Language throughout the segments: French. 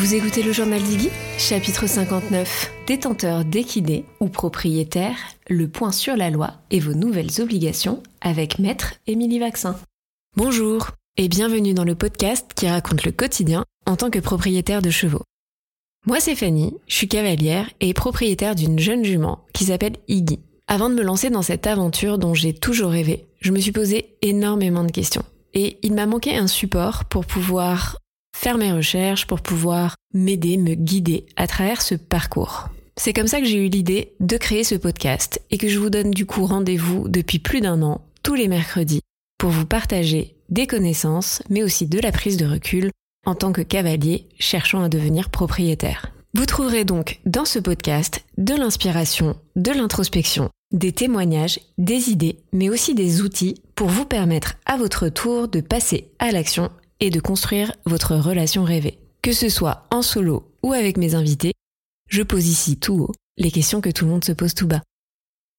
Vous écoutez le journal d'Iggy Chapitre 59. Détenteur d'équidés ou propriétaire, le point sur la loi et vos nouvelles obligations avec Maître Émilie Vaccin. Bonjour et bienvenue dans le podcast qui raconte le quotidien en tant que propriétaire de chevaux. Moi c'est Fanny, je suis cavalière et propriétaire d'une jeune jument qui s'appelle Iggy. Avant de me lancer dans cette aventure dont j'ai toujours rêvé, je me suis posé énormément de questions. Et il m'a manqué un support pour pouvoir faire mes recherches, pour pouvoir m'aider, me guider à travers ce parcours. C'est comme ça que j'ai eu l'idée de créer ce podcast et que je vous donne du coup rendez-vous depuis plus d'un an, tous les mercredis, pour vous partager des connaissances, mais aussi de la prise de recul en tant que cavalier cherchant à devenir propriétaire. Vous trouverez donc dans ce podcast de l'inspiration, de l'introspection, des témoignages, des idées, mais aussi des outils pour vous permettre à votre tour de passer à l'action et de construire votre relation rêvée. Que ce soit en solo ou avec mes invités, je pose ici tout haut les questions que tout le monde se pose tout bas.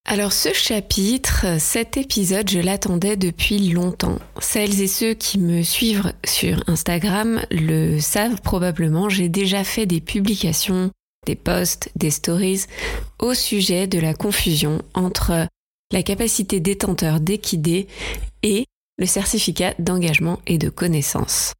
Alors ce chapitre, cet épisode, je l'attendais depuis longtemps. Celles et ceux qui me suivent sur Instagram le savent probablement, j'ai déjà fait des publications, des posts, des stories au sujet de la confusion entre la capacité détenteur d'équider et le certificat d'engagement et de connaissance.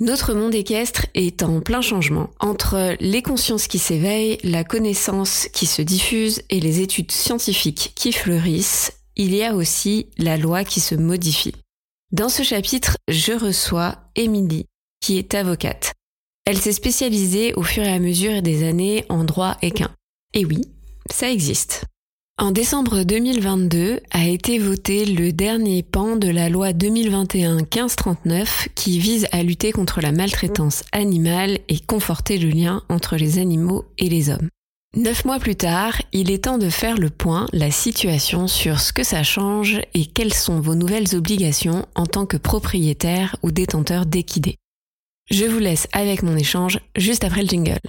Notre monde équestre est en plein changement. Entre les consciences qui s'éveillent, la connaissance qui se diffuse et les études scientifiques qui fleurissent, il y a aussi la loi qui se modifie. Dans ce chapitre, je reçois Émilie, qui est avocate. Elle s'est spécialisée au fur et à mesure des années en droit équin. Et oui, ça existe. En décembre 2022 a été voté le dernier pan de la loi 2021-1539 qui vise à lutter contre la maltraitance animale et conforter le lien entre les animaux et les hommes. Neuf mois plus tard, il est temps de faire le point, la situation sur ce que ça change et quelles sont vos nouvelles obligations en tant que propriétaire ou détenteur d'équidés. Je vous laisse avec mon échange juste après le jingle.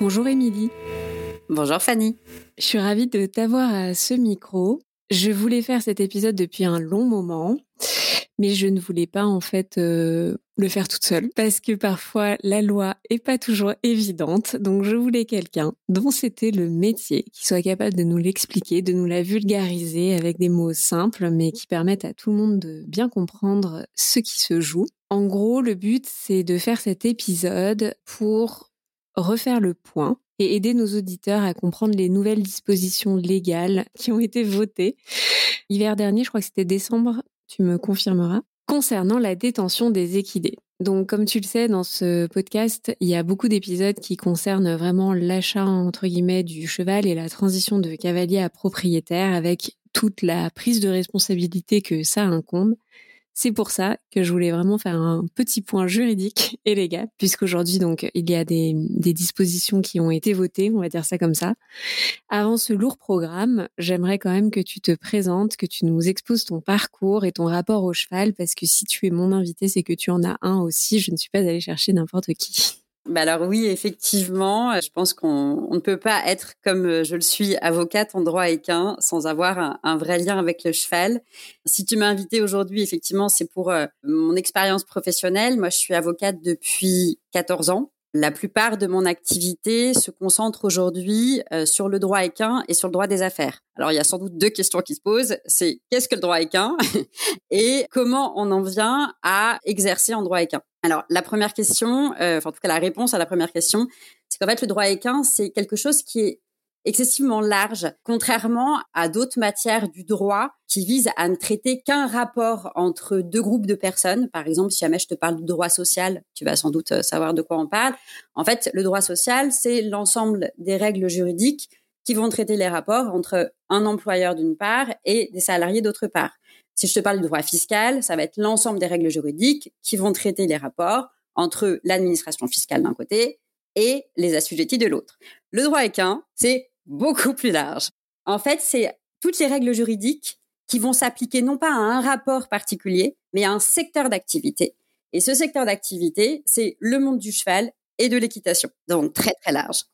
Bonjour Émilie. Bonjour Fanny. Je suis ravie de t'avoir à ce micro. Je voulais faire cet épisode depuis un long moment, mais je ne voulais pas en fait euh, le faire toute seule parce que parfois la loi est pas toujours évidente. Donc je voulais quelqu'un dont c'était le métier qui soit capable de nous l'expliquer, de nous la vulgariser avec des mots simples mais qui permettent à tout le monde de bien comprendre ce qui se joue. En gros, le but c'est de faire cet épisode pour refaire le point et aider nos auditeurs à comprendre les nouvelles dispositions légales qui ont été votées. Hiver dernier, je crois que c'était décembre, tu me confirmeras, concernant la détention des équidés. Donc, comme tu le sais, dans ce podcast, il y a beaucoup d'épisodes qui concernent vraiment l'achat, entre guillemets, du cheval et la transition de cavalier à propriétaire avec toute la prise de responsabilité que ça incombe. C'est pour ça que je voulais vraiment faire un petit point juridique et légal, puisqu'aujourd'hui, donc, il y a des, des, dispositions qui ont été votées, on va dire ça comme ça. Avant ce lourd programme, j'aimerais quand même que tu te présentes, que tu nous exposes ton parcours et ton rapport au cheval, parce que si tu es mon invité, c'est que tu en as un aussi. Je ne suis pas allée chercher n'importe qui. Bah alors oui, effectivement, euh, je pense qu'on ne peut pas être comme euh, je le suis avocate en droit équin sans avoir un, vrai lien avec le cheval. Si tu m'as invité aujourd'hui, effectivement, c'est pour euh, mon expérience professionnelle. Moi, je suis avocate depuis 14 ans. La plupart de mon activité se concentre aujourd'hui sur le droit équin et sur le droit des affaires. Alors, il y a sans doute deux questions qui se posent. C'est qu'est-ce que le droit équin et comment on en vient à exercer en droit équin? Alors, la première question, euh, enfin, en tout cas, la réponse à la première question, c'est qu'en fait, le droit équin, c'est quelque chose qui est excessivement large, contrairement à d'autres matières du droit qui visent à ne traiter qu'un rapport entre deux groupes de personnes. Par exemple, si jamais je te parle du droit social, tu vas sans doute euh, savoir de quoi on parle. En fait, le droit social, c'est l'ensemble des règles juridiques qui vont traiter les rapports entre un employeur d'une part et des salariés d'autre part. Si je te parle du droit fiscal, ça va être l'ensemble des règles juridiques qui vont traiter les rapports entre l'administration fiscale d'un côté et les assujettis de l'autre. Le droit équin, c'est beaucoup plus large. En fait, c'est toutes les règles juridiques qui vont s'appliquer non pas à un rapport particulier, mais à un secteur d'activité. Et ce secteur d'activité, c'est le monde du cheval et de l'équitation. Donc très très large.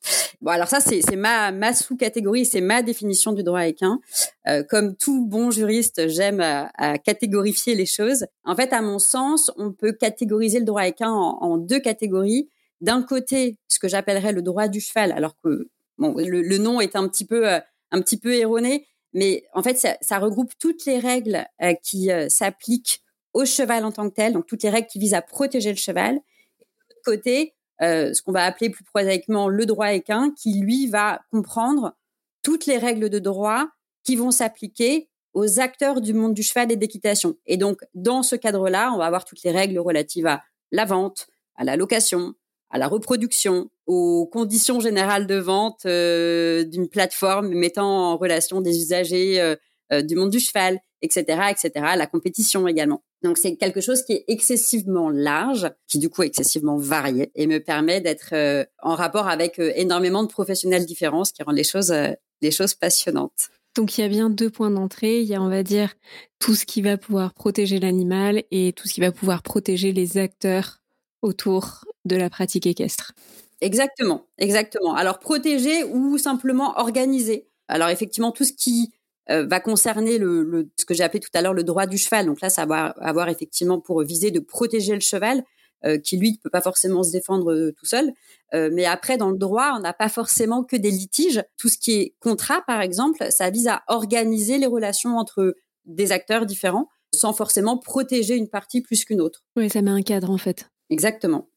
Bon alors ça c'est ma sous-catégorie, c'est ma définition du droit équin. Euh, comme tout bon juriste, j'aime à, catégorifier les choses. En fait, à mon sens, on peut catégoriser le droit équin en deux catégories. D'un côté, ce que j'appellerais le droit du cheval, alors que le, nom est un petit peu euh, un petit peu erroné, mais en fait ça, regroupe toutes les règles euh, qui euh, s'appliquent au cheval en tant que tel, donc toutes les règles qui visent à protéger le cheval. Et de l'autre côté, ce qu'on va appeler plus prosaïquement le droit équin, qui lui va comprendre toutes les règles de droit qui vont s'appliquer aux acteurs du monde du cheval et d'équitation. Et donc, dans ce cadre-là, on va avoir toutes les règles relatives à la vente, à la location, à la reproduction, aux conditions générales de vente euh, d'une plateforme mettant en relation des usagers euh, du monde du cheval, etc., etc., la compétition également. Donc c'est quelque chose qui est excessivement large, qui du coup est excessivement varié et me permet d'être euh, en rapport avec euh, énormément de professionnels différents, ce qui rend les choses euh, les choses passionnantes. Donc il y a bien deux points d'entrée. Il y a, on va dire, tout ce qui va pouvoir protéger l'animal et tout ce qui va pouvoir protéger les acteurs autour de la pratique équestre. Exactement, exactement. Alors protéger ou simplement organiser. Alors effectivement, tout ce qui euh, va concerner le, ce que j'ai appelé tout à l'heure le droit du cheval. Donc là, ça va avoir effectivement pour viser de protéger le cheval, euh, qui lui ne peut pas forcément se défendre euh, tout seul. mais après, dans le droit, on n'a pas forcément que des litiges. Tout ce qui est contrat, par exemple, ça vise à organiser les relations entre des acteurs différents, sans forcément protéger une partie plus qu'une autre. Oui, ça met un cadre en fait. Exactement.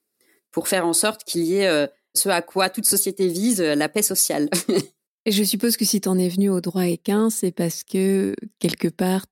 Pour faire en sorte qu'il y ait ce à quoi toute société vise, la paix sociale. Et je suppose que si t'en es venu au droit équin, c'est parce que quelque part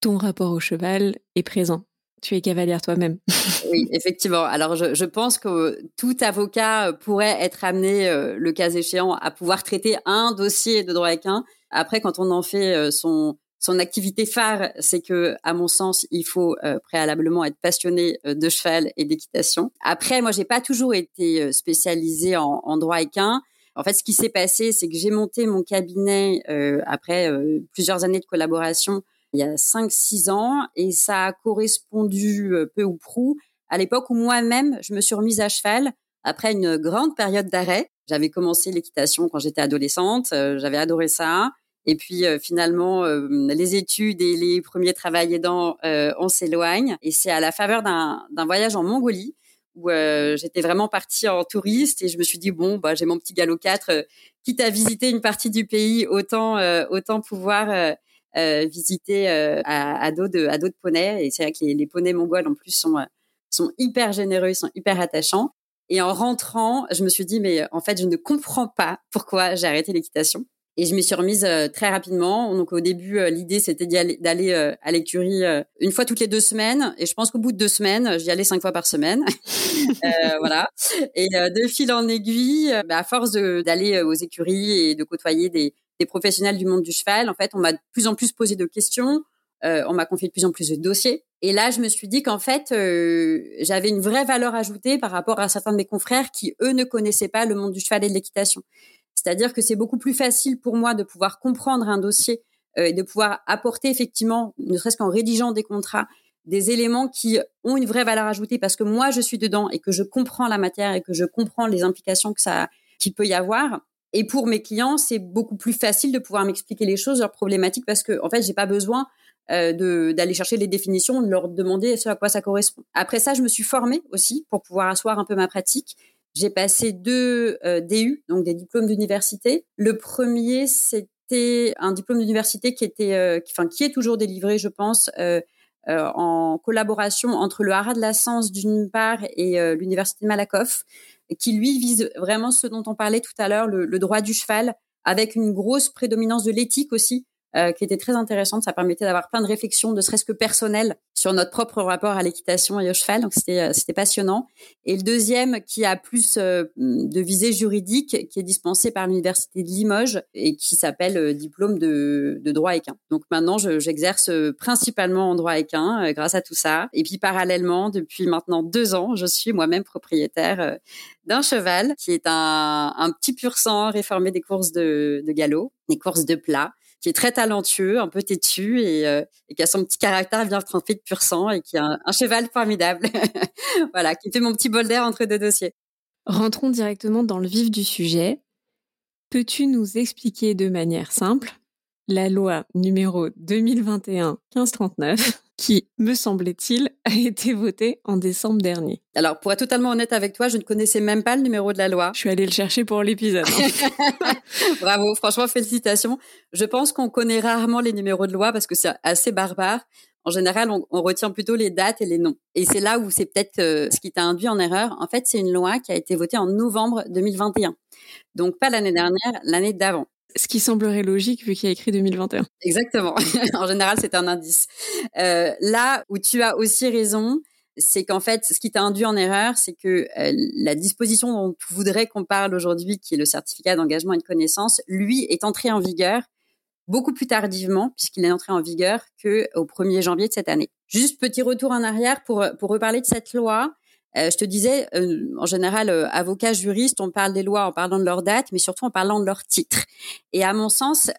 ton rapport au cheval est présent. Tu es cavalière toi-même. oui, effectivement. Alors, je, pense que tout avocat pourrait être amené, euh, le cas échéant, à pouvoir traiter un dossier de droit équin. Après, quand on en fait euh, son son activité phare, c'est que, à mon sens, il faut euh, préalablement être passionné de cheval et d'équitation. Après, moi, j'ai pas toujours été spécialisée en, en droit équin. En fait, ce qui s'est passé, c'est que j'ai monté mon cabinet euh, après euh, plusieurs années de collaboration il y a 5-6 ans et ça a correspondu euh, peu ou prou à l'époque où moi-même, je me suis remise à cheval après une grande période d'arrêt. J'avais commencé l'équitation quand j'étais adolescente, j'avais adoré ça. Et puis finalement, les études et les premiers travails aidants, on s'éloigne. Et c'est à la faveur d'un voyage en Mongolie où euh, j'étais vraiment partie en touriste et je me suis dit bon bah j'ai mon petit galop 4 euh, quitte à visiter une partie du pays autant euh, autant pouvoir visiter à, à, dos de à dos de et c'est vrai que les, les, poneys mongols en plus sont sont hyper généreux ils sont hyper attachants. Et en rentrant je me suis dit mais en fait je ne comprends pas pourquoi j'ai arrêté l'équitation et je m'y suis remise euh, très rapidement. Donc au début, euh, l'idée c'était d'aller euh, à l'écurie une fois toutes les deux semaines. Et je pense qu'au bout de deux semaines, j'y allais cinq fois par semaine. voilà. Et de fil en aiguille, bah, à force d'aller aux écuries et de côtoyer des, des, professionnels du monde du cheval, en fait, on m'a de plus en plus posé de questions. on m'a confié de plus en plus de dossiers. Et là, je me suis dit qu'en fait, j'avais une vraie valeur ajoutée par rapport à certains de mes confrères qui, eux, ne connaissaient pas le monde du cheval et de l'équitation. C'est-à-dire que c'est beaucoup plus facile pour moi de pouvoir comprendre un dossier euh, et de pouvoir apporter effectivement, ne serait-ce qu'en rédigeant des contrats, des éléments qui ont une vraie valeur ajoutée parce que moi je suis dedans et que je comprends la matière et que je comprends les implications que ça qui peut y avoir. Et pour mes clients, c'est beaucoup plus facile de pouvoir m'expliquer les choses, leurs problématiques, parce que en fait, j'ai pas besoin euh, d'aller chercher les définitions, de leur demander ce à quoi ça correspond. Après ça, je me suis formée aussi pour pouvoir asseoir un peu ma pratique j'ai passé deux euh, DU, donc des diplômes d'université. Le premier, c'était un diplôme d'université qui était, euh, qui, enfin, qui est toujours délivré, je pense, euh, en collaboration entre le Haras de la Science d'une part et l'université de Malakoff, qui lui vise vraiment ce dont on parlait tout à l'heure, le droit du cheval, avec une grosse prédominance de l'éthique aussi, euh, qui était très intéressante. Ça permettait d'avoir plein de réflexions, ne serait-ce que personnelles, sur notre propre rapport à l'équitation et au cheval. Donc c'était euh, c'était passionnant. Et le deuxième, qui a plus euh, de visée juridique, qui est dispensé par l'université de Limoges et qui s'appelle diplôme de, de droit équin. Donc maintenant, j'exerce principalement en droit équin grâce à tout ça. Et puis parallèlement, depuis maintenant deux ans, je suis moi-même propriétaire d'un cheval qui est un, un petit pur sang réformé des courses de, de galop, des courses de plat qui est très talentueux, un peu têtu et, euh, et qui a son petit caractère bien trempé de pur sang et qui a un, cheval formidable. voilà, qui fait mon petit bol d'air entre deux dossiers. rentrons directement dans le vif du sujet. Peux-tu nous expliquer de manière simple la loi numéro 2021-1539 qui, me semblait-il, a été votée en décembre dernier. Alors, pour être totalement honnête avec toi, je ne connaissais même pas le numéro de la loi. Je suis allée le chercher pour l'épisode. Hein. Bravo, franchement, félicitations. Je pense qu'on connaît rarement les numéros de loi parce que c'est assez barbare. En général, on, retient plutôt les dates et les noms. Et c'est là où c'est peut-être euh, ce qui t'a induit en erreur. En fait, c'est une loi qui a été votée en novembre 2021. Donc pas l'année dernière, l'année d'avant. Ce qui semblerait logique vu qu'il y a écrit 2021. Exactement. en général, c'est un indice. Euh, là où tu as aussi raison, c'est qu'en fait, ce qui t'a induit en erreur, c'est que euh, la disposition dont tu voudrais qu'on parle aujourd'hui, qui est le certificat d'engagement et de connaissance, lui est entré en vigueur beaucoup plus tardivement, puisqu'il est entré en vigueur qu'au 1er janvier de cette année. Juste petit retour en arrière pour, pour reparler de cette loi. Euh, je te disais, euh, en général, euh, avocat, juriste, on parle des lois en parlant de leur date, mais surtout en parlant de leur titre. Et à mon sens,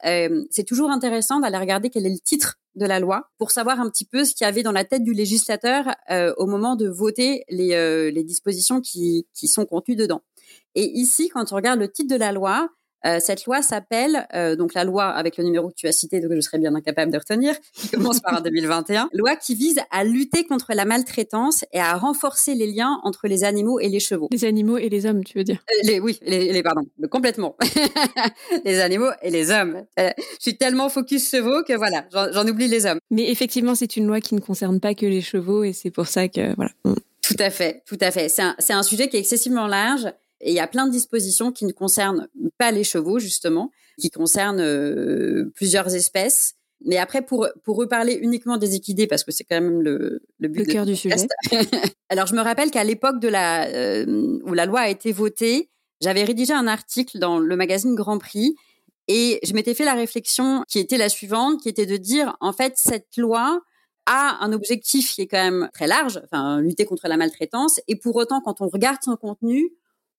c'est toujours intéressant d'aller regarder quel est le titre de la loi pour savoir un petit peu ce qu'il y avait dans la tête du législateur au moment de voter les, les dispositions qui, qui sont contenues dedans. Et ici, quand on regarde le titre de la loi, euh, cette loi s'appelle, euh, donc la loi avec le numéro que tu as cité, donc je serais bien incapable de retenir, qui commence par 2021, loi qui vise à lutter contre la maltraitance et à renforcer les liens entre les animaux et les chevaux. Les animaux et les hommes, tu veux dire? Euh, les, Oui, les, les, pardon, complètement. les animaux et les hommes. je suis tellement focus chevaux que voilà, j'en oublie les hommes. Mais effectivement, c'est une loi qui ne concerne pas que les chevaux et c'est pour ça que voilà. Tout à fait, tout à fait. C'est un, un sujet qui est excessivement large et il y a plein de dispositions qui ne concernent pas les chevaux, justement, qui concernent euh, plusieurs espèces. Mais après, pour, pour reparler uniquement des équidés, parce que c'est quand même le, le but le cœur du sujet. Alors, je me rappelle qu'à l'époque de la, euh, où la loi a été votée, j'avais rédigé un article dans le magazine Grand Prix et je m'étais fait la réflexion qui était la suivante, qui était de dire, en fait, cette loi a un objectif qui est quand même très large, enfin, lutter contre la maltraitance. Et pour autant, quand on regarde son contenu,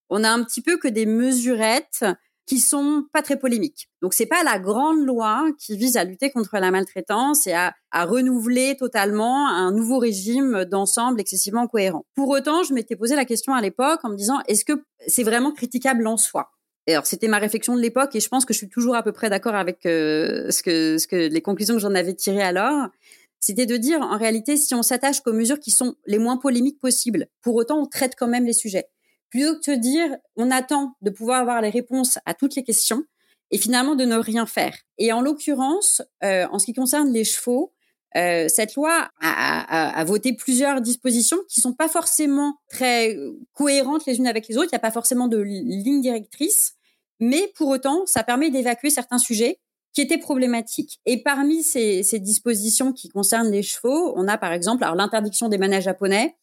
on a un petit peu que des mesurettes qui sont pas très polémiques. Donc c'est pas la grande loi qui vise à lutter contre la maltraitance et à, renouveler totalement un nouveau régime d'ensemble excessivement cohérent. Pour autant, je m'étais posé la question à l'époque en me disant est-ce que c'est vraiment critiquable en soi? Alors c'était ma réflexion de l'époque et je pense que je suis toujours à peu près d'accord avec euh, ce que ce que les conclusions que j'en avais tirées alors. C'était de dire en réalité si on s'attache qu'aux mesures qui sont les moins polémiques possibles, pour autant on traite quand même les sujets plutôt que de dire on attend de pouvoir avoir les réponses à toutes les questions et finalement de ne rien faire. Et en l'occurrence, euh, en ce qui concerne les chevaux, euh, cette loi a, a, voté plusieurs dispositions qui sont pas forcément très cohérentes les unes avec les autres. Il n'y a pas forcément de ligne directrice, mais pour autant, ça permet d'évacuer certains sujets qui étaient problématiques. Et parmi ces, ces dispositions qui concernent les chevaux, on a par exemple l'interdiction des manèges japonais,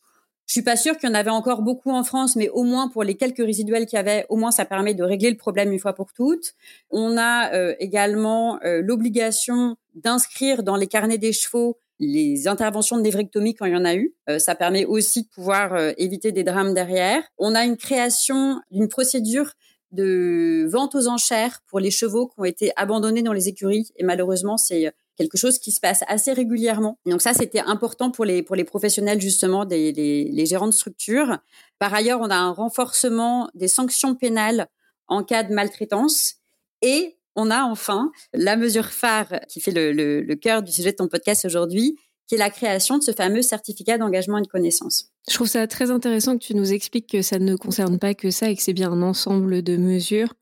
je suis pas sûre qu'il y en avait encore beaucoup en France, mais au moins pour les quelques résiduels qu'il y avait, au moins ça permet de régler le problème une fois pour toutes. On a euh, également euh, l'obligation d'inscrire dans les carnets des chevaux les interventions de névrectomie quand il y en a eu. Euh, ça permet aussi de pouvoir éviter des drames derrière. On a une création d'une procédure de vente aux enchères pour les chevaux qui ont été abandonnés dans les écuries. Et malheureusement, c'est quelque chose qui se passe assez régulièrement. Donc ça, c'était important pour les, pour les professionnels justement, des, les, gérants de structure. Par ailleurs, on a un renforcement des sanctions pénales en cas de maltraitance et on a enfin la mesure phare qui fait le, le, le cœur du sujet de ton podcast aujourd'hui, qui est la création de ce fameux certificat d'engagement et de connaissance. Je trouve ça très intéressant que tu nous expliques que ça ne concerne pas que ça et que c'est bien un ensemble de mesures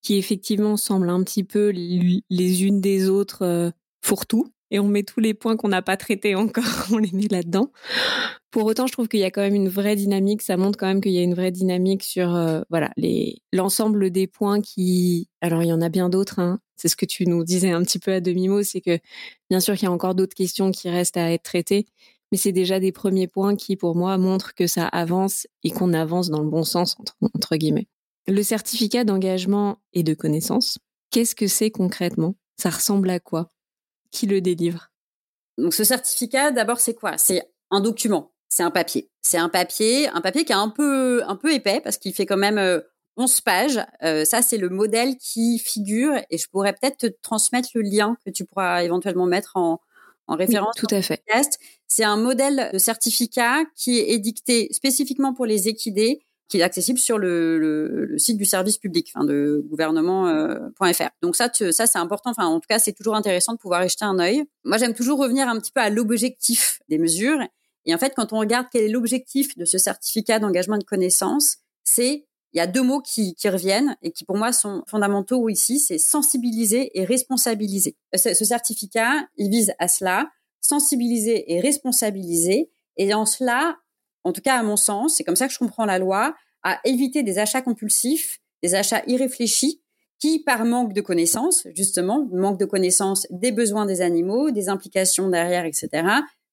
qui effectivement semblent un petit peu les unes des autres euh, fourre-tout et on met tous les points qu'on n'a pas traités encore, on les met là-dedans. Pour autant, je trouve qu'il y a quand même une vraie dynamique. Ça montre quand même qu'il y a une vraie dynamique sur euh, voilà l'ensemble des points qui. Alors il y en a bien d'autres. Hein. C'est ce que tu nous disais un petit peu à demi mot, c'est que bien sûr qu'il y a encore d'autres questions qui restent à être traitées, mais c'est déjà des premiers points qui, pour moi, montrent que ça avance et qu'on avance dans le bon sens entre, entre guillemets. Le certificat d'engagement et de connaissance, qu'est-ce que c'est concrètement? Ça ressemble à quoi? Qui le délivre Donc ce certificat, d'abord, c'est quoi? C'est un document, c'est un papier. C'est un papier, un papier qui est un peu, un peu épais parce qu'il fait quand même 11 euh, pages. Euh, ça, c'est le modèle qui figure et je pourrais peut-être te transmettre le lien que tu pourras éventuellement mettre en, en référence. tout à fait. C'est un modèle de certificat qui est édicté spécifiquement pour les équidés qui est accessible sur le, site du service public, enfin de gouvernement.fr. Donc ça, ça c'est important. Enfin, en tout cas, c'est toujours intéressant de pouvoir y jeter un œil. Moi, j'aime toujours revenir un petit peu à l'objectif des mesures. Et en fait, quand on regarde quel est l'objectif de ce certificat d'engagement de connaissance, c'est il y a deux mots qui, qui, reviennent et qui pour moi sont fondamentaux ici, c'est sensibiliser et responsabiliser. Ce, ce, certificat, il vise à cela, sensibiliser et responsabiliser. Et en cela, en tout cas à mon sens, c'est comme ça que je comprends la loi, à éviter des achats compulsifs, des achats irréfléchis qui, par manque de connaissances, justement, manque de connaissances des besoins des animaux, des implications derrière, etc.,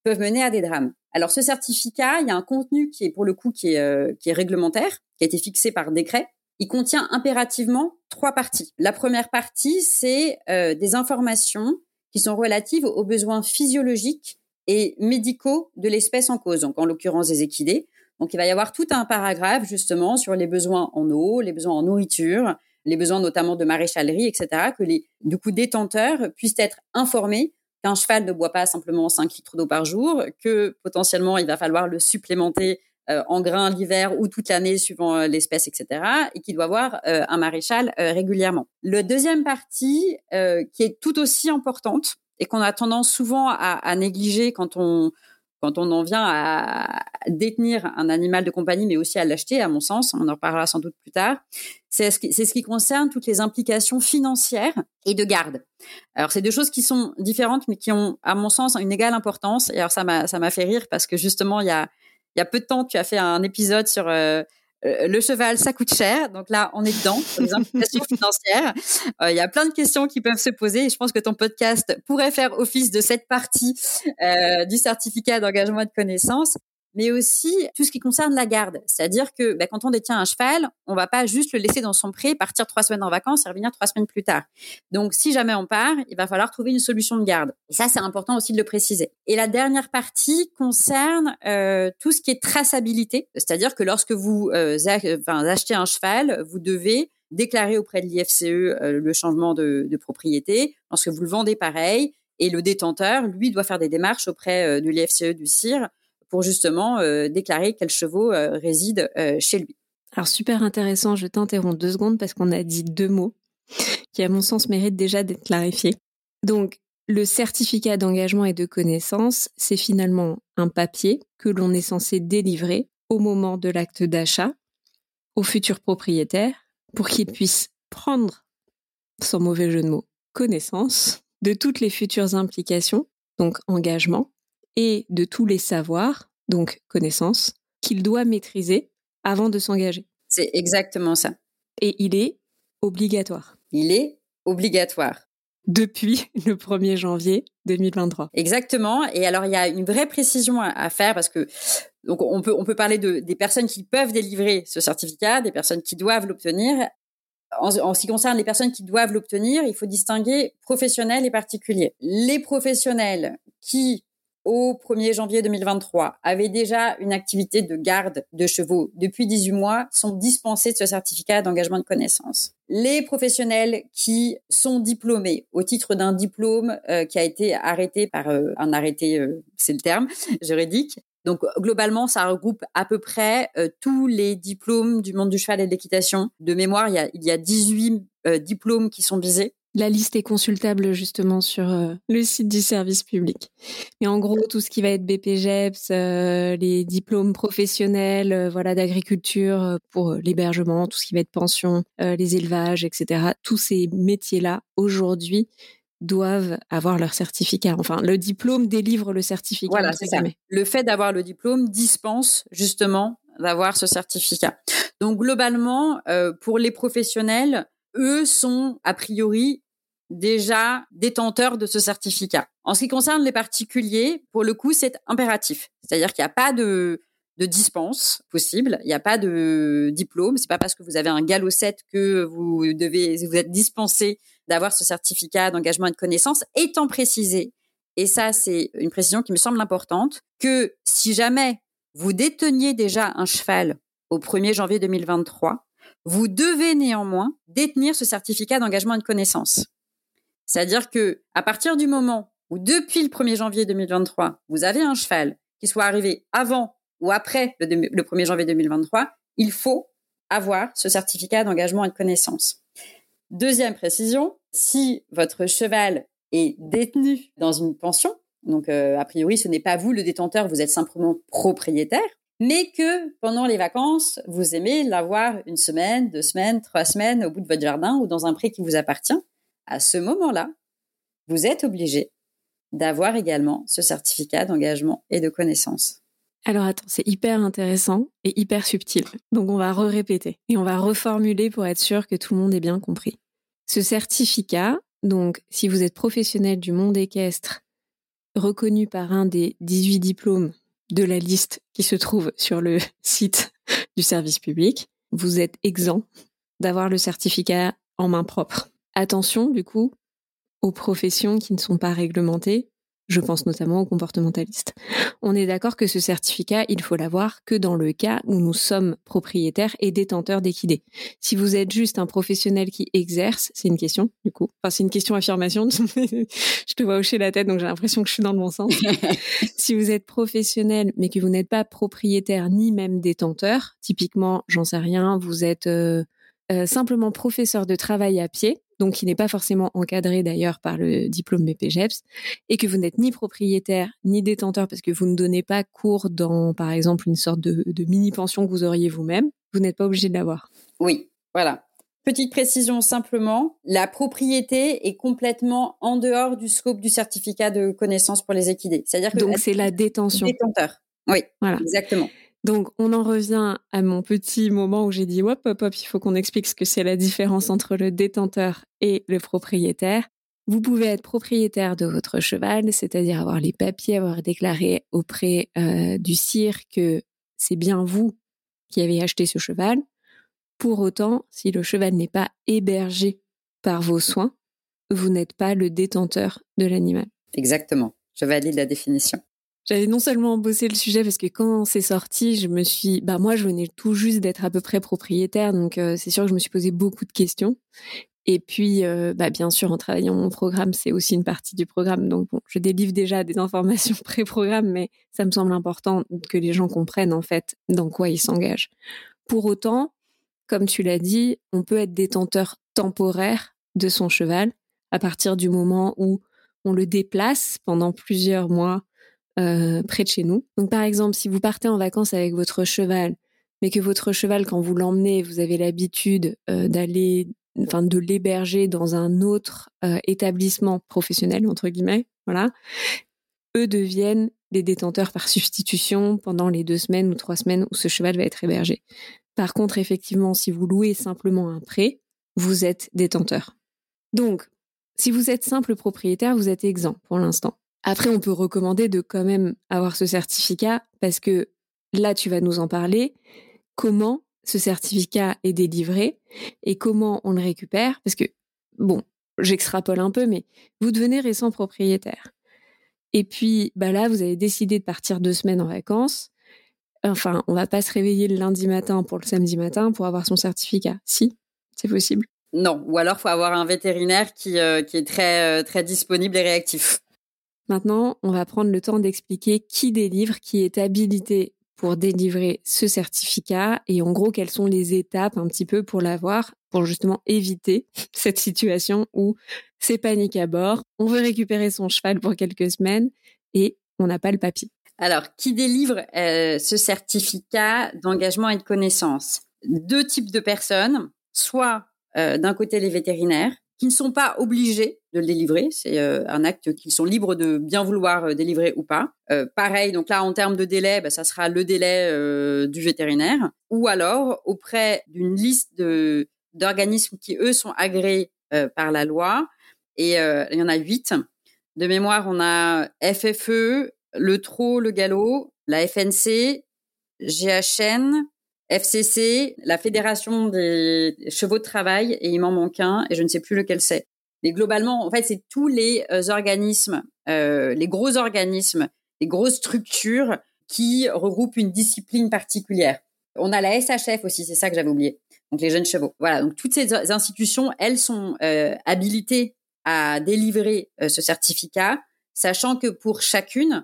peuvent mener à des drames. Alors ce certificat, il y a un contenu qui est pour le coup qui est, euh, qui est réglementaire, qui a été fixé par décret. Il contient impérativement trois parties. La première partie, c'est euh, des informations qui sont relatives aux besoins physiologiques et médicaux de l'espèce en cause, donc en l'occurrence des équidés. Donc il va y avoir tout un paragraphe justement sur les besoins en eau, les besoins en nourriture, les besoins notamment de maréchalerie, etc., que les du coup détenteurs puissent être informés qu'un cheval ne boit pas simplement 5 litres d'eau par jour, que potentiellement il va falloir le supplémenter euh, en grains l'hiver ou toute l'année suivant euh, l'espèce, etc., et qu'il doit avoir euh, un maréchal régulièrement. Le deuxième partie, qui est tout aussi importante et qu'on a tendance souvent à, négliger quand on quand on en vient à détenir un animal de compagnie, mais aussi à l'acheter, à mon sens, on en reparlera sans doute plus tard, c'est ce, qui, ce qui concerne toutes les implications financières et de garde. Alors, c'est deux choses qui sont différentes, mais qui ont, à mon sens, une égale importance. Et alors, ça m'a, ça m'a fait rire parce que justement, il y a, il y a peu de temps, tu as fait un épisode sur euh, euh, le cheval, ça coûte cher. Donc là, on est dedans, les implications financières. Euh, il y a plein de questions qui peuvent se poser et je pense que ton podcast pourrait faire office de cette partie euh, du certificat d'engagement de connaissance mais aussi tout ce qui concerne la garde. C'est-à-dire que bah, quand on détient un cheval, on va pas juste le laisser dans son pré, partir trois semaines en vacances et revenir trois semaines plus tard. Donc, si jamais on part, il va falloir trouver une solution de garde. Et ça, c'est important aussi de le préciser. Et la dernière partie concerne euh, tout ce qui est traçabilité. C'est-à-dire que lorsque vous euh, achetez un cheval, vous devez déclarer auprès de l'IFCE euh, le changement de, de propriété. Lorsque vous le vendez, pareil. Et le détenteur, lui, doit faire des démarches auprès de l'IFCE du CIR pour justement euh, déclarer quels chevaux euh, résident euh, chez lui. Alors super intéressant, je t'interromps deux secondes parce qu'on a dit deux mots qui à mon sens méritent déjà d'être clarifiés. Donc le certificat d'engagement et de connaissance, c'est finalement un papier que l'on est censé délivrer au moment de l'acte d'achat au futur propriétaire pour qu'il puisse prendre, sans mauvais jeu de mots, connaissance de toutes les futures implications, donc engagement, et de tous les savoirs, donc connaissances, qu'il doit maîtriser avant de s'engager. C'est exactement ça. Et il est obligatoire. Il est obligatoire. Depuis le 1er janvier 2023. Exactement. Et alors, il y a une vraie précision à, faire parce que donc on peut on peut parler de des personnes qui peuvent délivrer ce certificat, des personnes qui doivent l'obtenir. En, en, ce qui concerne les personnes qui doivent l'obtenir, il faut distinguer professionnels et particuliers. Les professionnels qui au 1er janvier 2023 avaient déjà une activité de garde de chevaux depuis 18 mois sont dispensés de ce certificat d'engagement de connaissance. Les professionnels qui sont diplômés au titre d'un diplôme euh, qui a été arrêté par euh, un arrêté, euh, c'est le terme juridique, donc globalement, ça regroupe à peu près tous les diplômes du monde du cheval et de l'équitation. De mémoire, il y a, il y a 18 diplômes qui sont visés. La liste est consultable justement sur euh, le site du service public. Mais en gros, tout ce qui va être BPGEPS, euh, les diplômes professionnels, euh, voilà, d'agriculture pour l'hébergement, tout ce qui va être pension, les élevages, etc. Tous ces métiers-là aujourd'hui doivent avoir leur certificat. Enfin, le diplôme délivre le certificat. Voilà, c'est ça. Le fait d'avoir le diplôme dispense justement d'avoir ce certificat. Donc globalement, pour les professionnels, eux sont a priori déjà détenteurs de ce certificat. En ce qui concerne les particuliers, pour le coup, c'est impératif. C'est-à-dire qu'il n'y a pas de, de dispense possible, il n'y a pas de diplôme. C'est pas parce que vous avez un galop 7 que vous devez vous êtes dispensé d'avoir ce certificat d'engagement et de connaissance, étant précisé. Et ça, c'est une précision qui me semble importante que si jamais vous déteniez déjà un cheval au 1er janvier 2023, vous devez néanmoins détenir ce certificat d'engagement et de connaissance. C'est-à-dire que à partir du moment où depuis le 1er janvier 2023, vous avez un cheval qui soit arrivé avant ou après le, 1er janvier 2023, il faut avoir ce certificat d'engagement et de connaissance. Deuxième précision, si votre cheval est détenu dans une pension, donc euh, a priori ce n'est pas vous le détenteur, vous êtes simplement propriétaire, mais que pendant les vacances, vous aimez l'avoir une semaine, deux semaines, trois semaines au bout de votre jardin ou dans un pré qui vous appartient, à ce moment-là, vous êtes obligé d'avoir également ce certificat d'engagement et de connaissance. Alors attends, c'est hyper intéressant et hyper subtil. Donc on va re-répéter et on va reformuler pour être sûr que tout le monde ait bien compris. Ce certificat, donc si vous êtes professionnel du monde équestre, reconnu par un des 18 diplômes de la liste qui se trouve sur le site du service public, vous êtes exempt d'avoir le certificat en main propre. Attention, du coup, aux professions qui ne sont pas réglementées je pense notamment aux comportementalistes. On est d'accord que ce certificat, il faut l'avoir que dans le cas où nous sommes propriétaires et détenteurs d'équidés. Si vous êtes juste un professionnel qui exerce, c'est une question, du coup. Enfin, c'est une question affirmation. je te vois hocher la tête, donc j'ai l'impression que je suis dans le bon sens. si vous êtes professionnel, mais que vous n'êtes pas propriétaire ni même détenteur, typiquement, j'en sais rien, vous êtes euh, euh, simplement professeur de travail à pied, donc qui n'est pas forcément encadré d'ailleurs par le diplôme BPGEPS, et que vous n'êtes ni propriétaire ni détenteur parce que vous ne donnez pas cours dans, par exemple, une sorte de, mini-pension que vous auriez vous-même, vous, n'êtes pas obligé de l'avoir. Oui, voilà. Petite précision simplement, la propriété est complètement en dehors du scope du certificat de connaissance pour les équidés. C'est-à-dire que donc c'est la détention. Détenteur. Oui, voilà. exactement. Donc, on en revient à mon petit moment où j'ai dit, hop, hop, hop, il faut qu'on explique ce que c'est la différence entre le détenteur et le propriétaire. Vous pouvez être propriétaire de votre cheval, c'est-à-dire avoir les papiers, avoir déclaré auprès euh, du CIR que c'est bien vous qui avez acheté ce cheval. Pour autant, si le cheval n'est pas hébergé par vos soins, vous n'êtes pas le détenteur de l'animal. Exactement. Je valide la définition. J'avais non seulement bossé le sujet parce que quand c'est sorti, je me suis, bah moi je venais tout juste d'être à peu près propriétaire, donc euh, c'est sûr que je me suis posé beaucoup de questions. Et puis, euh, bah bien sûr, en travaillant mon programme, c'est aussi une partie du programme. Donc bon, je délivre déjà des informations pré-programme, mais ça me semble important que les gens comprennent en fait dans quoi ils s'engagent. Pour autant, comme tu l'as dit, on peut être détenteur temporaire de son cheval à partir du moment où on le déplace pendant plusieurs mois euh, près de chez nous. Donc par exemple, si vous partez en vacances avec votre cheval, mais que votre cheval, quand vous l'emmenez, vous avez l'habitude euh, d'aller, enfin de l'héberger dans un autre euh, établissement professionnel entre guillemets, voilà, eux deviennent les détenteurs par substitution pendant les deux semaines ou trois semaines où ce cheval va être hébergé. Par contre, effectivement, si vous louez simplement un prêt, vous êtes détenteur. Donc, si vous êtes simple propriétaire, vous êtes exempt pour l'instant. Après, on peut recommander de quand même avoir ce certificat parce que là, tu vas nous en parler. Comment ce certificat est délivré et comment on le récupère? Parce que, bon, j'extrapole un peu, mais vous devenez récent propriétaire. Et puis, bah là, vous avez décidé de partir deux semaines en vacances. Enfin, on va pas se réveiller le lundi matin pour le samedi matin pour avoir son certificat. Si, c'est possible. Non, ou alors faut avoir un vétérinaire qui, euh, qui est très, euh, très disponible et réactif. Maintenant, on va prendre le temps d'expliquer qui délivre, qui est habilité pour délivrer ce certificat et en gros quelles sont les étapes un petit peu pour l'avoir pour justement éviter cette situation où c'est panique à bord, on veut récupérer son cheval pour quelques semaines et on n'a pas le papier. Alors, qui délivre euh, ce certificat d'engagement et de connaissance? Deux types de personnes, soit euh, d'un côté les vétérinaires qui ne sont pas obligés de le délivrer. C'est euh, un acte qu'ils sont libres de bien vouloir euh, délivrer ou pas. Euh, pareil, donc là, en termes de délai, bah, ça sera le délai du vétérinaire. Ou alors, auprès d'une liste d'organismes qui, eux, sont agréés par la loi. Et il y en a huit. De mémoire, on a FFE, le TRO, le Galop, la FNC, GHN, FCC, la Fédération des chevaux de travail, et il m'en manque un, et je ne sais plus lequel c'est. Mais globalement, en fait, c'est tous les euh, organismes, euh, les gros organismes, les grosses structures qui regroupent une discipline particulière. On a la SHF aussi, c'est ça que j'avais oublié. Donc les jeunes chevaux. Voilà. Donc toutes ces institutions, elles sont euh, habilitées à délivrer ce certificat, sachant que pour chacune,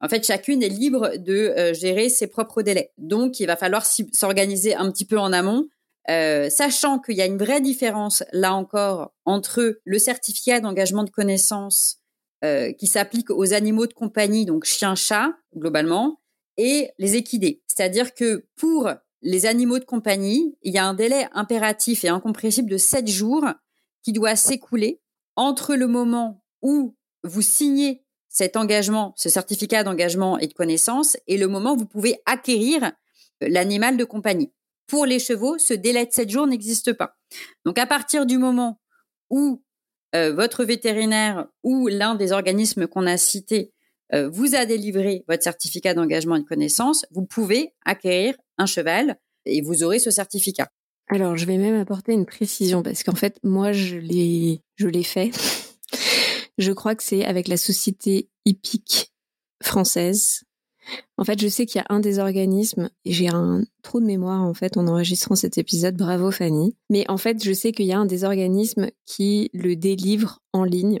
En fait, chacune est libre de euh, gérer ses propres délais. Donc, il va falloir s'organiser un petit peu en amont, euh, sachant qu'il y a une vraie différence, là encore, entre le certificat d'engagement de connaissance euh, qui s'applique aux animaux de compagnie, donc chien-chat, globalement, et les équidés. C'est-à-dire que pour les animaux de compagnie, il y a un délai impératif et incompressible de 7 jours qui doit s'écouler entre le moment où vous signez cet engagement, ce certificat d'engagement et de connaissance, et le moment où vous pouvez acquérir l'animal de compagnie. Pour les chevaux, ce délai de 7 jours n'existe pas. Donc à partir du moment où euh, votre vétérinaire ou l'un des organismes qu'on a cités euh, vous a délivré votre certificat d'engagement et de connaissance, vous pouvez acquérir un cheval et vous aurez ce certificat. Alors, je vais même apporter une précision parce qu'en fait, moi, je l'ai, je l'ai fait. Je crois que c'est avec la société hippique française. En fait, je sais qu'il y a un des organismes, j'ai un trou de mémoire en fait en enregistrant cet épisode, bravo Fanny. Mais en fait, je sais qu'il y a un des organismes qui le délivre en ligne.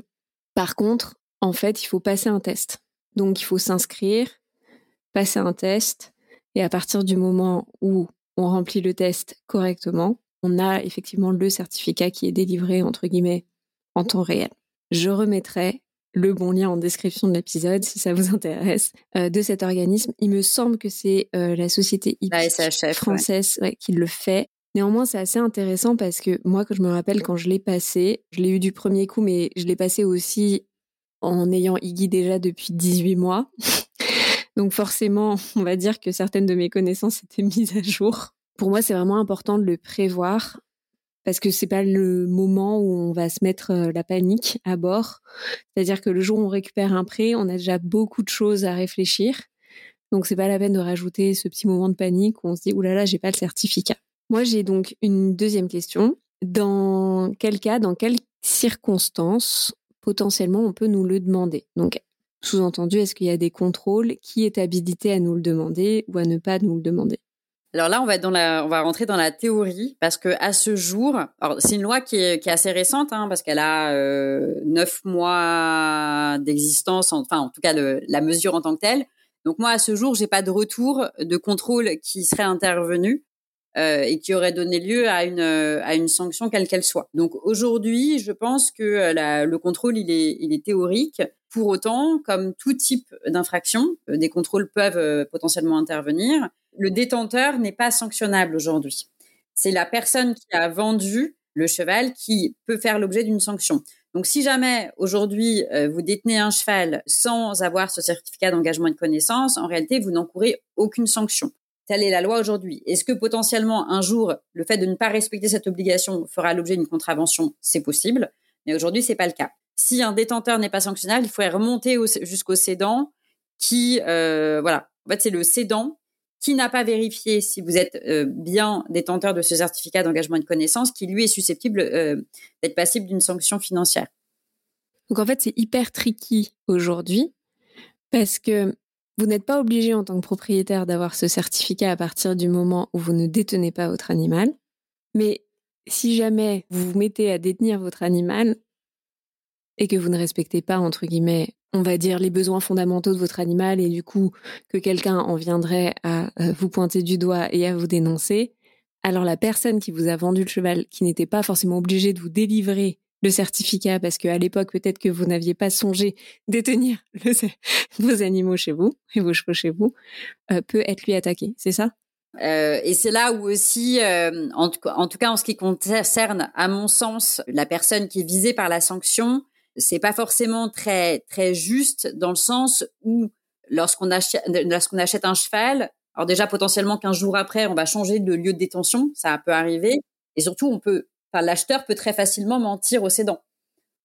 Par contre, en fait, il faut passer un test. Donc, il faut s'inscrire, passer un test, et à partir du moment où on remplit le test correctement, on a effectivement le certificat qui est délivré, entre guillemets, en temps réel. Je remettrai le bon lien en description de l'épisode si ça vous intéresse euh, de cet organisme. Il me semble que c'est euh, la société française qui le fait. Néanmoins, c'est assez intéressant parce que moi, que je me rappelle quand je l'ai passé, je l'ai eu du premier coup, mais je l'ai passé aussi en ayant Iggy déjà depuis 18 mois. Donc forcément, on va dire que certaines de mes connaissances étaient mises à jour. Pour moi, c'est vraiment important de le prévoir parce que c'est pas le moment où on va se mettre euh, la panique à bord. C'est-à-dire que le jour où on récupère un prêt, on a déjà beaucoup de choses à réfléchir. Donc c'est pas la peine de rajouter ce petit moment de panique où on se dit oulala, là là, j'ai pas le certificat. Moi, j'ai donc une deuxième question. Dans quel cas, dans quelles circonstances potentiellement on peut nous le demander? Donc sous-entendu, est-ce qu'il y a des contrôles? Qui est habilité à nous le demander ou à ne pas nous le demander? Alors là, on va dans la, on va rentrer dans la théorie parce que à ce jour, c'est une loi qui est, qui est assez récente hein, parce qu'elle a euh, neuf mois d'existence, enfin en tout cas le, la mesure en tant que telle. Donc moi à ce jour, j'ai pas de retour de contrôle qui serait intervenu euh, et qui aurait donné lieu à une à une sanction quelle qu'elle soit. Donc aujourd'hui, je pense que euh, la, le contrôle il est il est théorique. Pour autant, comme tout type d'infraction, euh, des contrôles peuvent potentiellement intervenir. Le détenteur n'est pas sanctionnable aujourd'hui. C'est la personne qui a vendu le cheval qui peut faire l'objet d'une sanction. Donc, si jamais aujourd'hui vous détenez un cheval sans avoir ce certificat d'engagement et de connaissance, en réalité, vous n'encourez aucune sanction. Telle est la loi aujourd'hui. Est-ce que potentiellement un jour, le fait de ne pas respecter cette obligation fera l'objet d'une contravention? C'est possible, mais aujourd'hui, c'est pas le cas. Si un détenteur n'est pas sanctionnable, il faudrait remonter jusqu'au cédant qui, euh, voilà, en fait, c'est le cédant qui n'a pas vérifié si vous êtes euh, bien détenteur de ce certificat d'engagement et de connaissance, qui lui est susceptible euh, d'être passible d'une sanction financière. Donc en fait, c'est hyper tricky aujourd'hui parce que vous n'êtes pas obligé en tant que propriétaire d'avoir ce certificat à partir du moment où vous ne détenez pas votre animal. Mais si jamais vous vous mettez à détenir votre animal et que vous ne respectez pas, entre guillemets, on va dire, les besoins fondamentaux de votre animal et du coup que quelqu'un en viendrait à euh, vous pointer du doigt et à vous dénoncer, alors la personne qui vous a vendu le cheval, qui n'était pas forcément obligée de vous délivrer le certificat parce qu'à l'époque peut-être que vous n'aviez pas songé détenir vos animaux chez vous et vos chevaux chez vous euh, peut être lui attaqué, c'est ça? Euh, et c'est là où aussi, en, tout, cas en ce qui concerne, à mon sens, la personne qui est visée par la sanction, c'est pas forcément très très juste dans le sens où lorsqu'on achète lorsqu'on achète un cheval, alors déjà potentiellement qu'un jour après on va changer de lieu de détention, ça peut arriver, et surtout on peut l'acheteur peut très facilement mentir au cédant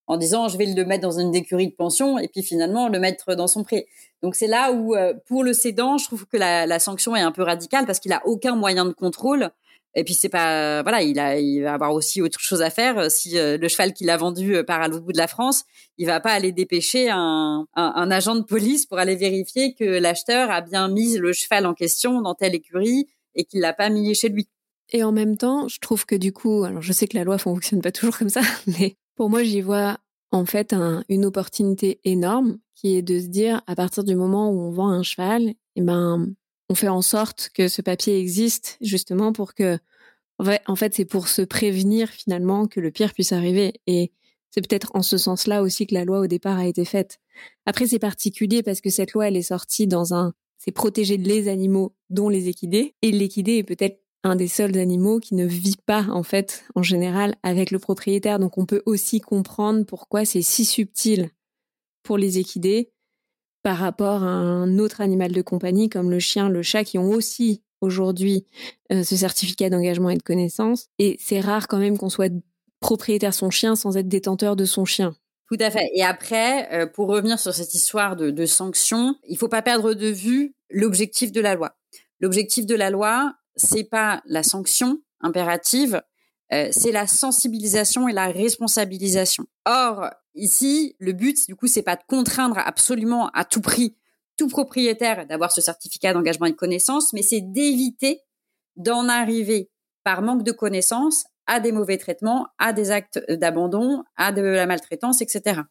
en disant je vais le mettre dans une écurie de pension et puis finalement le mettre dans son prêt. Donc c'est là où euh, pour le cédant, je trouve que la, sanction est un peu radicale parce qu'il a aucun moyen de contrôle. Et puis c'est pas voilà, il a il va avoir aussi autre chose à faire. Si euh, le cheval qu'il a vendu euh, part à l'autre bout de la France, il va pas aller dépêcher un, un agent de police pour aller vérifier que l'acheteur a bien mis le cheval en question dans telle écurie et qu'il l'a pas mis chez lui. Et en même temps, je trouve que du coup, alors je sais que la loi fonctionne pas toujours comme ça, mais pour moi, j'y vois en fait une opportunité énorme qui est de se dire à partir du moment où on vend un cheval, eh ben on fait en sorte que ce papier existe justement pour que en fait c'est pour se prévenir finalement que le pire puisse arriver et c'est peut-être en ce sens-là aussi que la loi au départ a été faite. Après c'est particulier parce que cette loi elle est sortie dans un c'est protéger les animaux dont les équidés et l'équidé est peut-être un des seuls animaux qui ne vit pas en fait en général avec le propriétaire. Donc on peut aussi comprendre pourquoi c'est si subtil pour les équidés par rapport à un autre animal de compagnie comme le chien, le chat qui ont aussi aujourd'hui euh, ce certificat d'engagement et de connaissance. Et c'est rare quand même qu'on soit propriétaire de son chien sans être détenteur de son chien. Tout à fait. Et après, euh, pour revenir sur cette histoire de, sanctions, il faut pas perdre de vue l'objectif de la loi. L'objectif de la loi, c'est pas la sanction impérative, euh, c'est la sensibilisation et la responsabilisation. Or, ici, le but, du coup, c'est pas de contraindre absolument à tout prix tout propriétaire d'avoir ce certificat d'engagement et de connaissance, mais c'est d'éviter d'en arriver par manque de connaissances à des mauvais traitements, à des actes d'abandon, à de la maltraitance, etc.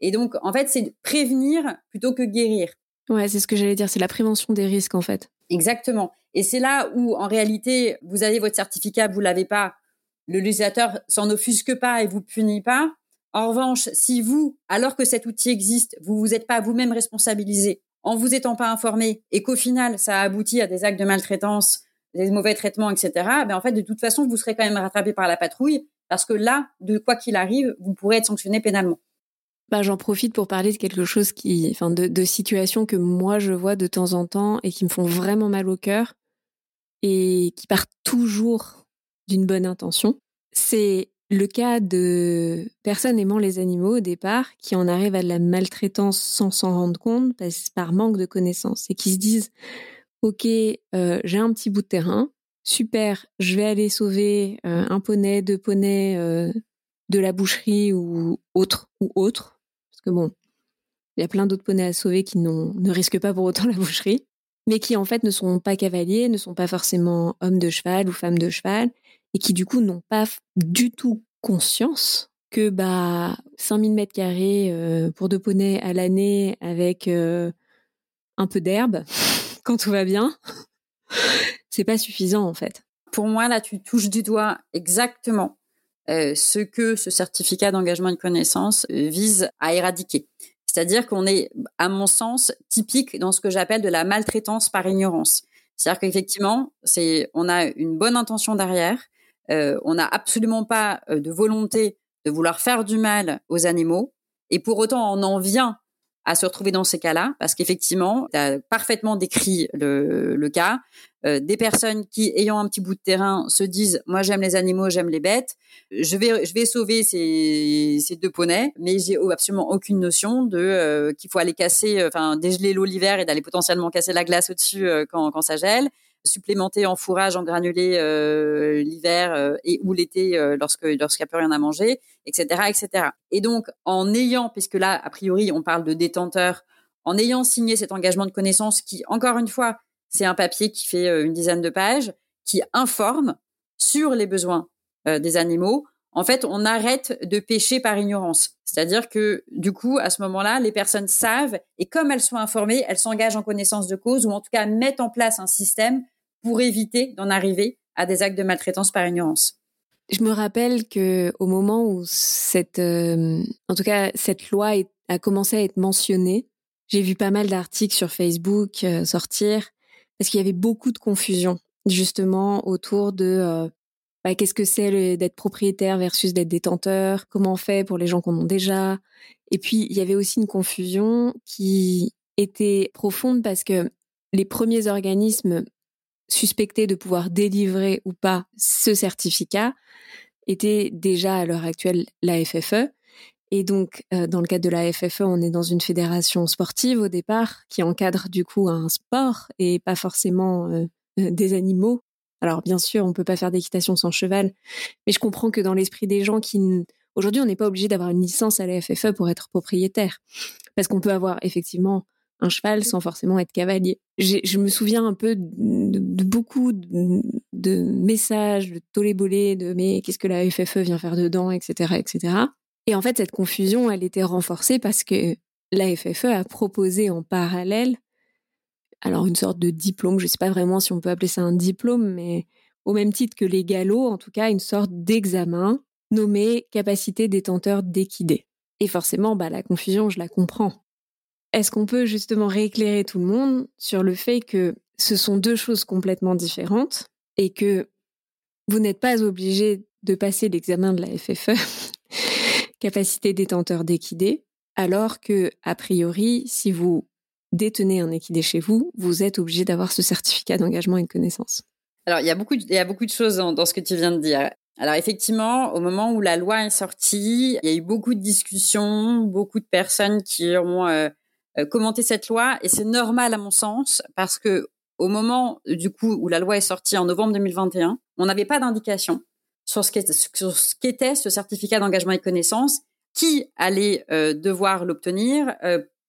Et donc, en fait, c'est prévenir plutôt que guérir. Ouais, c'est ce que j'allais dire, c'est la prévention des risques, en fait. Exactement. Et c'est là où, en réalité, vous avez votre certificat, vous l'avez pas, le législateur s'en offusque pas et vous punit pas. En revanche, si vous, alors que cet outil existe, vous vous êtes pas vous-même responsabilisé en vous étant pas informé et qu'au final, ça a abouti à des actes de maltraitance, des mauvais traitements, etc., ben en fait, de toute façon, vous serez quand même rattrapé par la patrouille parce que là, de quoi qu'il arrive, vous pourrez être sanctionné pénalement. Bah, j'en profite pour parler de quelque chose qui, enfin, de, de situations que moi je vois de temps en temps et qui me font vraiment mal au cœur et qui partent toujours d'une bonne intention. C'est le cas de personnes aimant les animaux au départ qui en arrivent à de la maltraitance sans s'en rendre compte parce, par manque de connaissances et qui se disent ok euh, j'ai un petit bout de terrain. Super je vais aller sauver euh, un poney deux poneys euh, de la boucherie ou autre ou autre parce que bon il y a plein d'autres poneys à sauver qui ne risquent pas pour autant la boucherie mais qui en fait ne sont pas cavaliers ne sont pas forcément hommes de cheval ou femmes de cheval et qui du coup n'ont pas du tout conscience que bah 5000 mètres carrés euh, pour deux poneys à l'année avec euh, un peu d'herbe quand tout va bien, c'est pas suffisant en fait. Pour moi là, tu touches du doigt exactement euh, ce que ce certificat d'engagement de connaissance vise à éradiquer. C'est-à-dire qu'on est, à mon sens, typique dans ce que j'appelle de la maltraitance par ignorance. C'est-à-dire qu'effectivement, c'est, on a une bonne intention derrière, on n'a absolument pas euh, de volonté de vouloir faire du mal aux animaux. Et pour autant, on en vient à se retrouver dans ces cas-là, parce qu'effectivement, tu as parfaitement décrit le, cas, euh, des personnes qui, ayant un petit bout de terrain, se disent, moi j'aime les animaux, j'aime les bêtes, je vais, je vais sauver ces, ces deux poneys, mais j'ai absolument aucune notion de qu'il faut aller casser, enfin dégeler l'eau l'hiver et d'aller potentiellement casser la glace au-dessus quand, quand ça gèle supplémenter en fourrage en granulé euh, l'hiver euh, et ou l'été euh, lorsque lorsqu'il n'y a plus rien à manger, etc., etc. Et donc en ayant, puisque là a priori on parle de détenteur, en ayant signé cet engagement de connaissance qui, encore une fois, c'est un papier qui fait une dizaine de pages, qui informe sur les besoins des animaux. En fait, on arrête de pécher par ignorance. C'est-à-dire que du coup, à ce moment-là, les personnes savent et comme elles sont informées, elles s'engagent en connaissance de cause ou en tout cas mettent en place un système pour éviter d'en arriver à des actes de maltraitance par ignorance. Je me rappelle que au moment où cette, euh, en tout cas, cette loi a commencé à être mentionnée, j'ai vu pas mal d'articles sur Facebook euh, sortir parce qu'il y avait beaucoup de confusion justement autour de euh, bah, qu'est-ce que c'est d'être propriétaire versus d'être détenteur, comment on fait pour les gens qu'on a déjà? Et puis, il y avait aussi une confusion qui était profonde parce que les premiers organismes suspectés de pouvoir délivrer ou pas ce certificat étaient déjà à l'heure actuelle la FFE. Et donc, euh, dans le cadre de la FFE, on est dans une fédération sportive au départ qui encadre du coup un sport et pas forcément euh, euh, des animaux alors bien sûr, on peut pas faire d'équitation sans cheval, mais je comprends que dans l'esprit des gens qui aujourd'hui, on n'est pas obligé d'avoir une licence à la FFE pour être propriétaire, parce qu'on peut avoir effectivement un cheval sans forcément être cavalier. Je me souviens un peu de, beaucoup de, messages, de tollé de mais qu'est-ce que la FFE vient faire dedans, etc., etc. Et en fait, cette confusion, elle était renforcée parce que la FFE a proposé en parallèle, alors une sorte de diplôme, je ne sais pas vraiment si on peut appeler ça un diplôme, mais au même titre que les galops, en tout cas une sorte d'examen nommé capacité détenteur d'équidé. Et forcément, bah, la confusion, je la comprends. Est-ce qu'on peut justement rééclairer tout le monde sur le fait que ce sont deux choses complètement différentes et que vous n'êtes pas obligé de passer l'examen de la FFE, capacité détenteur d'équidé, alors que, a priori, si vous détenez un équidé chez vous, vous êtes obligé d'avoir ce certificat d'engagement et de connaissance. Alors, il y a beaucoup de, il y a beaucoup de choses dans, ce que tu viens de dire. Alors, effectivement, au moment où la loi est sortie, il y a eu beaucoup de discussions, beaucoup de personnes qui ont euh, euh, commenté cette loi, et c'est normal à mon sens, parce que au moment du coup où la loi est sortie en novembre 2021, on n'avait pas d'indication sur ce qu'était ce certificat d'engagement et de connaissance, qui allait euh, devoir l'obtenir,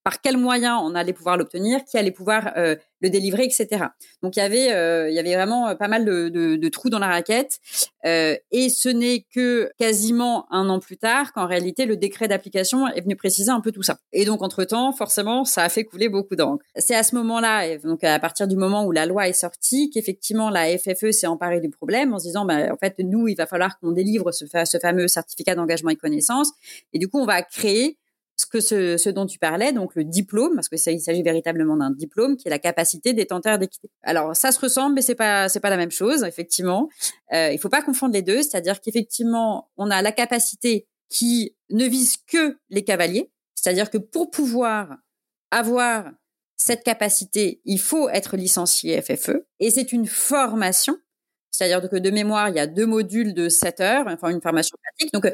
par quels moyens on allait pouvoir l'obtenir, qui allait pouvoir euh, le délivrer, etc. Donc il y avait, euh, il y avait vraiment euh, pas mal de, trous dans la raquette, et ce n'est que quasiment un an plus tard qu'en réalité le décret d'application est venu préciser un peu tout ça. Et donc entre temps, forcément, ça a fait couler beaucoup d'encre. C'est à ce moment-là, donc à partir du moment où la loi est sortie, qu'effectivement la FFE s'est emparée du problème en se disant, bah, en fait, nous, il va falloir qu'on délivre ce, ce fameux certificat d'engagement et connaissance, et du coup, on va créer ce que ce, dont tu parlais, donc le diplôme, parce que il s'agit véritablement d'un diplôme qui est la capacité détenteur d'équité. Alors ça se ressemble, mais c'est pas c'est pas la même chose, effectivement. Euh, il faut pas confondre les deux, c'est-à-dire qu'effectivement on a la capacité qui ne vise que les cavaliers, c'est-à-dire que pour pouvoir avoir cette capacité, il faut être licencié FFE, et c'est une formation, c'est-à-dire que de mémoire il y a deux modules de 7 heures, enfin une formation pratique. Donc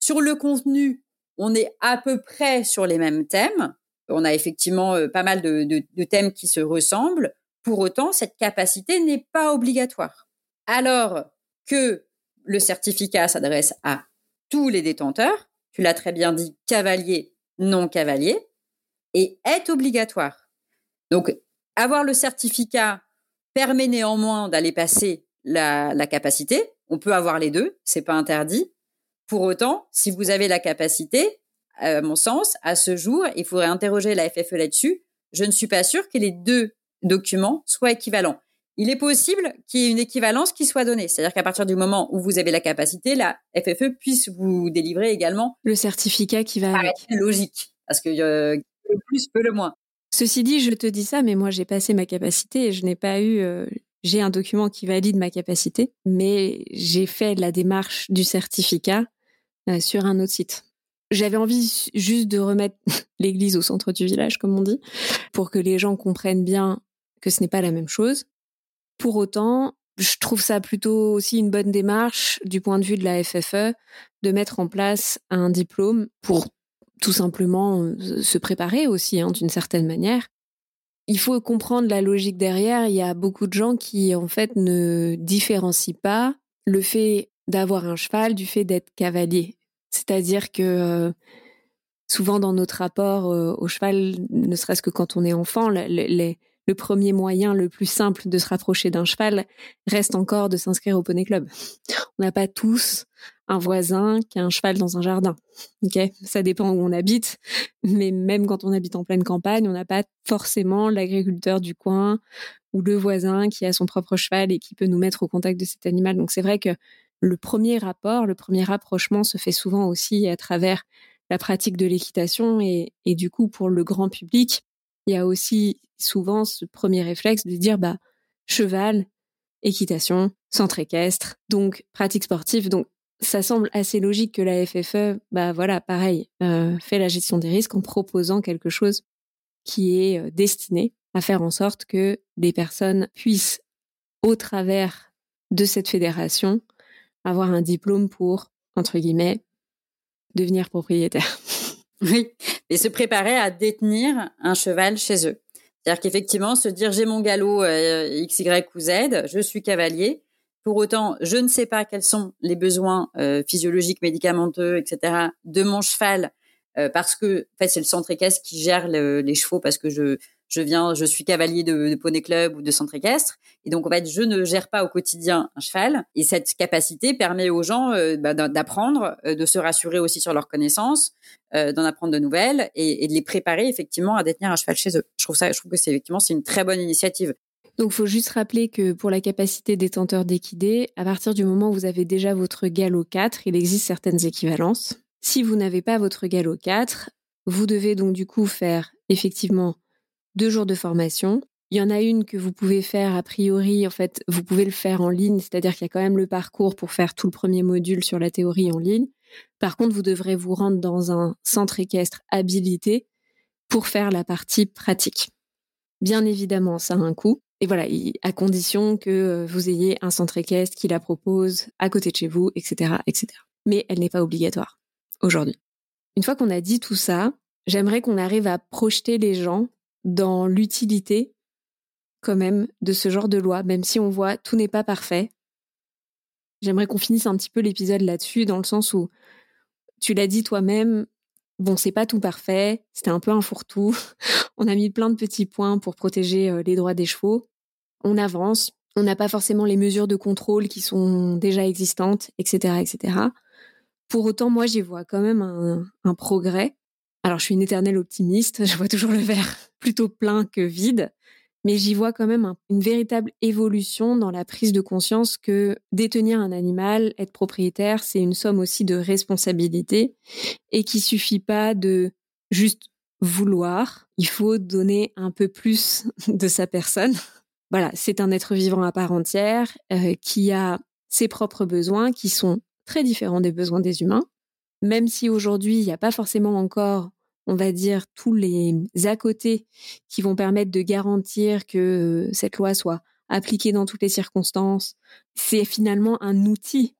sur le contenu, on est à peu près sur les mêmes thèmes. On a effectivement euh, pas mal de, thèmes qui se ressemblent. Pour autant, cette capacité n'est pas obligatoire. Alors que le certificat s'adresse à tous les détenteurs, tu l'as très bien dit, cavalier, non cavalier, et est obligatoire. Donc, avoir le certificat permet néanmoins d'aller passer la, la, capacité. On peut avoir les deux, c'est pas interdit. Pour autant, si vous avez la capacité, à mon sens, à ce jour, il faudrait interroger la FFE là-dessus. Je ne suis pas sûre que les deux documents soient équivalents. Il est possible qu'il y ait une équivalence qui soit donnée. C'est-à-dire qu'à partir du moment où vous avez la capacité, la FFE puisse vous délivrer également le certificat qui va avec. Logique, parce que euh, le plus peut le moins. Ceci dit, je te dis ça, mais moi j'ai passé ma capacité et je n'ai pas eu. Euh, j'ai un document qui valide ma capacité, mais j'ai fait la démarche du certificat euh, sur un autre site. J'avais envie juste de remettre l'église au centre du village, comme on dit, pour que les gens comprennent bien que ce n'est pas la même chose. Pour autant, je trouve ça plutôt aussi une bonne démarche du point de vue de la FFE de mettre en place un diplôme pour tout simplement euh, se préparer aussi hein, d'une certaine manière. Il faut comprendre la logique derrière. Il y a beaucoup de gens qui en fait ne différencient pas le fait d'avoir un cheval du fait d'être cavalier. C'est-à-dire que euh, souvent dans notre rapport euh, au cheval, ne serait-ce que quand on est enfant, le premier moyen le plus simple de se rapprocher d'un cheval reste encore de s'inscrire au poney club. On n'a pas tous un voisin qui a un cheval dans un jardin. Ok, ça dépend où on habite, mais même quand on habite en pleine campagne, on n'a pas forcément l'agriculteur du coin ou le voisin qui a son propre cheval et qui peut nous mettre au contact de cet animal. Donc c'est vrai que le premier rapport, le premier rapprochement se fait souvent aussi à travers la pratique de l'équitation et, du coup pour le grand public, il y a aussi souvent ce premier réflexe de dire bah cheval, équitation, centre équestre, donc pratique sportive. Donc ça semble assez logique que la FFE, bah voilà, pareil, euh, fait la gestion des risques en proposant quelque chose qui est euh, destiné à faire en sorte que les personnes puissent, au travers de cette fédération, avoir un diplôme pour, entre guillemets, devenir propriétaire. Oui, et se préparer à détenir un cheval chez eux. C'est-à-dire qu'effectivement, se dire j'ai mon galop euh, X, Y ou Z, je suis cavalier. Pour autant, je ne sais pas quels sont les besoins euh, physiologiques, médicamenteux, etc. de mon cheval parce que en fait c'est le centre équestre qui gère les chevaux parce que je je viens, je suis cavalier de, poney club ou de centre équestre, et donc en fait je ne gère pas au quotidien un cheval. Et cette capacité permet aux gens bah, d'apprendre, de se rassurer aussi sur leurs connaissances, d'en apprendre de nouvelles et, de les préparer effectivement à détenir un cheval chez eux. Je trouve ça, je trouve que c'est effectivement c'est une très bonne initiative. Donc, il faut juste rappeler que pour la capacité détenteur d'équidés, à partir du moment où vous avez déjà votre galop 4, il existe certaines équivalences. Si vous n'avez pas votre galop 4, vous devez donc du coup faire effectivement deux jours de formation. Il y en a une que vous pouvez faire a priori, en fait, vous pouvez le faire en ligne, c'est-à-dire qu'il y a quand même le parcours pour faire tout le premier module sur la théorie en ligne. Par contre, vous devrez vous rendre dans un centre équestre habilité pour faire la partie pratique. Bien évidemment, ça a un coût. Et voilà, à condition que euh, vous ayez un centre équestre qui la propose à côté de chez vous, etc., etc. Mais elle n'est pas obligatoire aujourd'hui. Une fois qu'on a dit tout ça, j'aimerais qu'on arrive à projeter les gens dans l'utilité quand même de ce genre de loi, même si on voit tout n'est pas parfait. J'aimerais qu'on finisse un petit peu l'épisode là-dessus, dans le sens où tu l'as dit toi-même, bon, c'est pas tout parfait, c'était un peu un fourre-tout. on a mis plein de petits points pour protéger euh, les droits des chevaux on avance, on n'a pas forcément les mesures de contrôle qui sont déjà existantes, etc., etc. Pour autant, moi, j'y vois quand même un, progrès. Alors, je suis une éternelle optimiste, je vois toujours le verre plutôt plein que vide, mais j'y vois quand même une véritable évolution dans la prise de conscience que détenir un animal, être propriétaire, c'est une somme aussi de responsabilité et qu'il suffit pas de juste vouloir, il faut donner un peu plus de sa personne voilà, c'est un être vivant à part entière euh, qui a ses propres besoins qui sont très différents des besoins des humains. Même si aujourd'hui, il n'y a pas forcément encore, on va dire, tous les à côté qui vont permettre de garantir que euh, cette loi soit appliquée dans toutes les circonstances, c'est finalement un outil,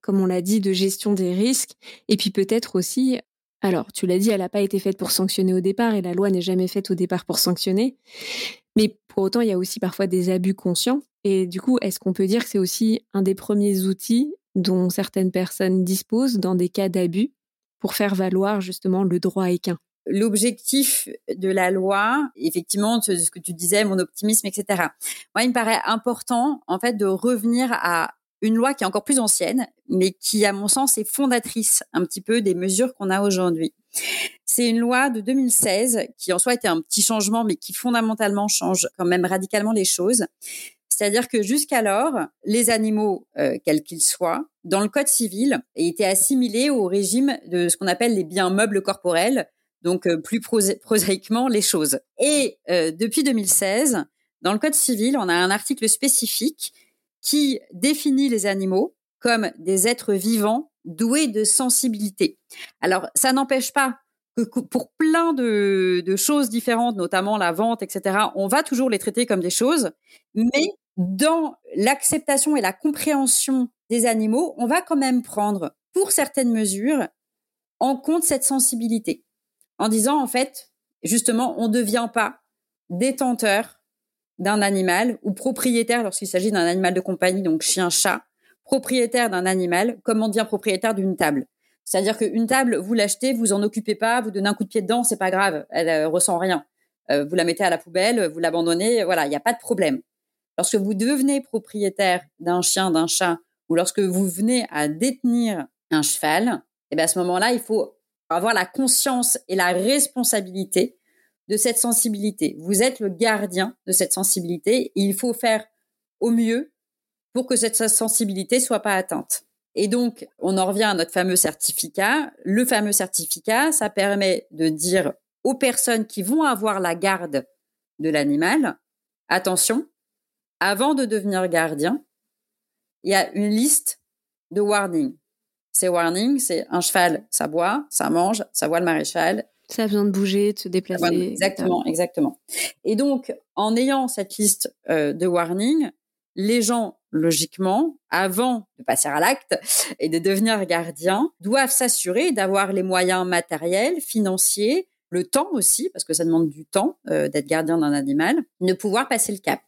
comme on l'a dit, de gestion des risques. Et puis peut-être aussi, alors tu l'as dit, elle n'a pas été faite pour sanctionner au départ et la loi n'est jamais faite au départ pour sanctionner. Mais pour autant, il y a aussi parfois des abus conscients. Et du coup, est-ce qu'on peut dire que c'est aussi un des premiers outils dont certaines personnes disposent dans des cas d'abus pour faire valoir justement le droit équin L'objectif de la loi, effectivement, ce que tu disais, mon optimisme, etc. Moi, il me paraît important, en fait, de revenir à une loi qui est encore plus ancienne, mais qui, à mon sens, est fondatrice un petit peu des mesures qu'on a aujourd'hui. C'est une loi de 2016 qui en soi était un petit changement, mais qui fondamentalement change quand même radicalement les choses. C'est-à-dire que jusqu'alors, les animaux, euh, quels qu'ils soient, dans le Code civil, étaient assimilés au régime de ce qu'on appelle les biens meubles corporels, donc euh, plus prosaïquement les choses. Et euh, depuis 2016, dans le Code civil, on a un article spécifique qui définit les animaux comme des êtres vivants doués de sensibilité. Alors, ça n'empêche pas que pour plein de, choses différentes, notamment la vente, etc., on va toujours les traiter comme des choses, mais dans l'acceptation et la compréhension des animaux, on va quand même prendre, pour certaines mesures, en compte cette sensibilité, en disant, en fait, justement, on ne devient pas détenteur d'un animal ou propriétaire lorsqu'il s'agit d'un animal de compagnie, donc chien, chat, propriétaire d'un animal, comme on devient propriétaire d'une table. C'est-à-dire qu'une table, vous l'achetez, vous en occupez pas, vous donnez un coup de pied dedans, c'est pas grave, elle euh, ressent rien. Euh, vous la mettez à la poubelle, vous l'abandonnez, voilà, il n'y a pas de problème. Lorsque vous devenez propriétaire d'un chien, d'un chat, ou lorsque vous venez à détenir un cheval, et eh bien à ce moment-là, il faut avoir la conscience et la responsabilité de cette sensibilité. Vous êtes le gardien de cette sensibilité il faut faire au mieux pour que cette sensibilité soit pas atteinte. Et donc, on en revient à notre fameux certificat. Le fameux certificat, ça permet de dire aux personnes qui vont avoir la garde de l'animal, attention, avant de devenir gardien, il y a une liste de warnings. Ces warnings, c'est un cheval, ça boit, ça mange, ça voit le maréchal. Ça a besoin de bouger, de se déplacer. Exactement, exactement. Et donc, en ayant cette liste euh, de warnings, les gens logiquement, avant de passer à l'acte et de devenir gardien, doivent s'assurer d'avoir les moyens matériels, financiers, le temps aussi, parce que ça demande du temps euh, d'être gardien d'un animal, de pouvoir passer le cap.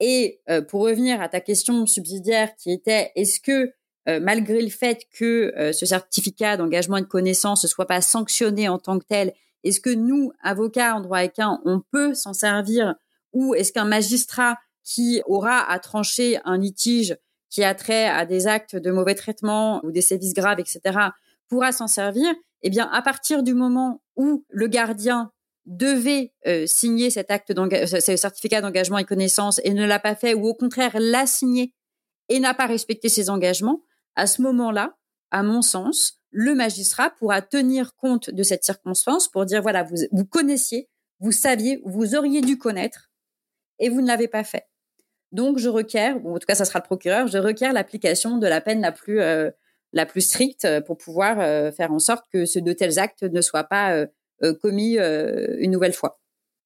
Et euh, pour revenir à ta question subsidiaire qui était est-ce que malgré le fait que ce certificat d'engagement et de connaissance ne soit pas sanctionné en tant que tel, est-ce que nous, avocats en droit équin, on peut s'en servir ou est-ce qu'un magistrat qui aura à trancher un litige qui a trait à des actes de mauvais traitement ou des sévices graves, etc., pourra s'en servir? Eh bien, à partir du moment où le gardien devait euh, signer cet acte ce certificat d'engagement et connaissance et ne l'a pas fait, ou au contraire l'a signé et n'a pas respecté ses engagements, à ce moment-là, à mon sens, le magistrat pourra tenir compte de cette circonstance pour dire voilà, vous, connaissiez, vous saviez, vous auriez dû connaître et vous ne l'avez pas fait. Donc, je requiers, ou en tout cas, ça sera le procureur, je requiers l'application de la peine la plus, euh, la plus stricte pour pouvoir euh, faire en sorte que ce de tels actes ne soient pas euh, commis une nouvelle fois.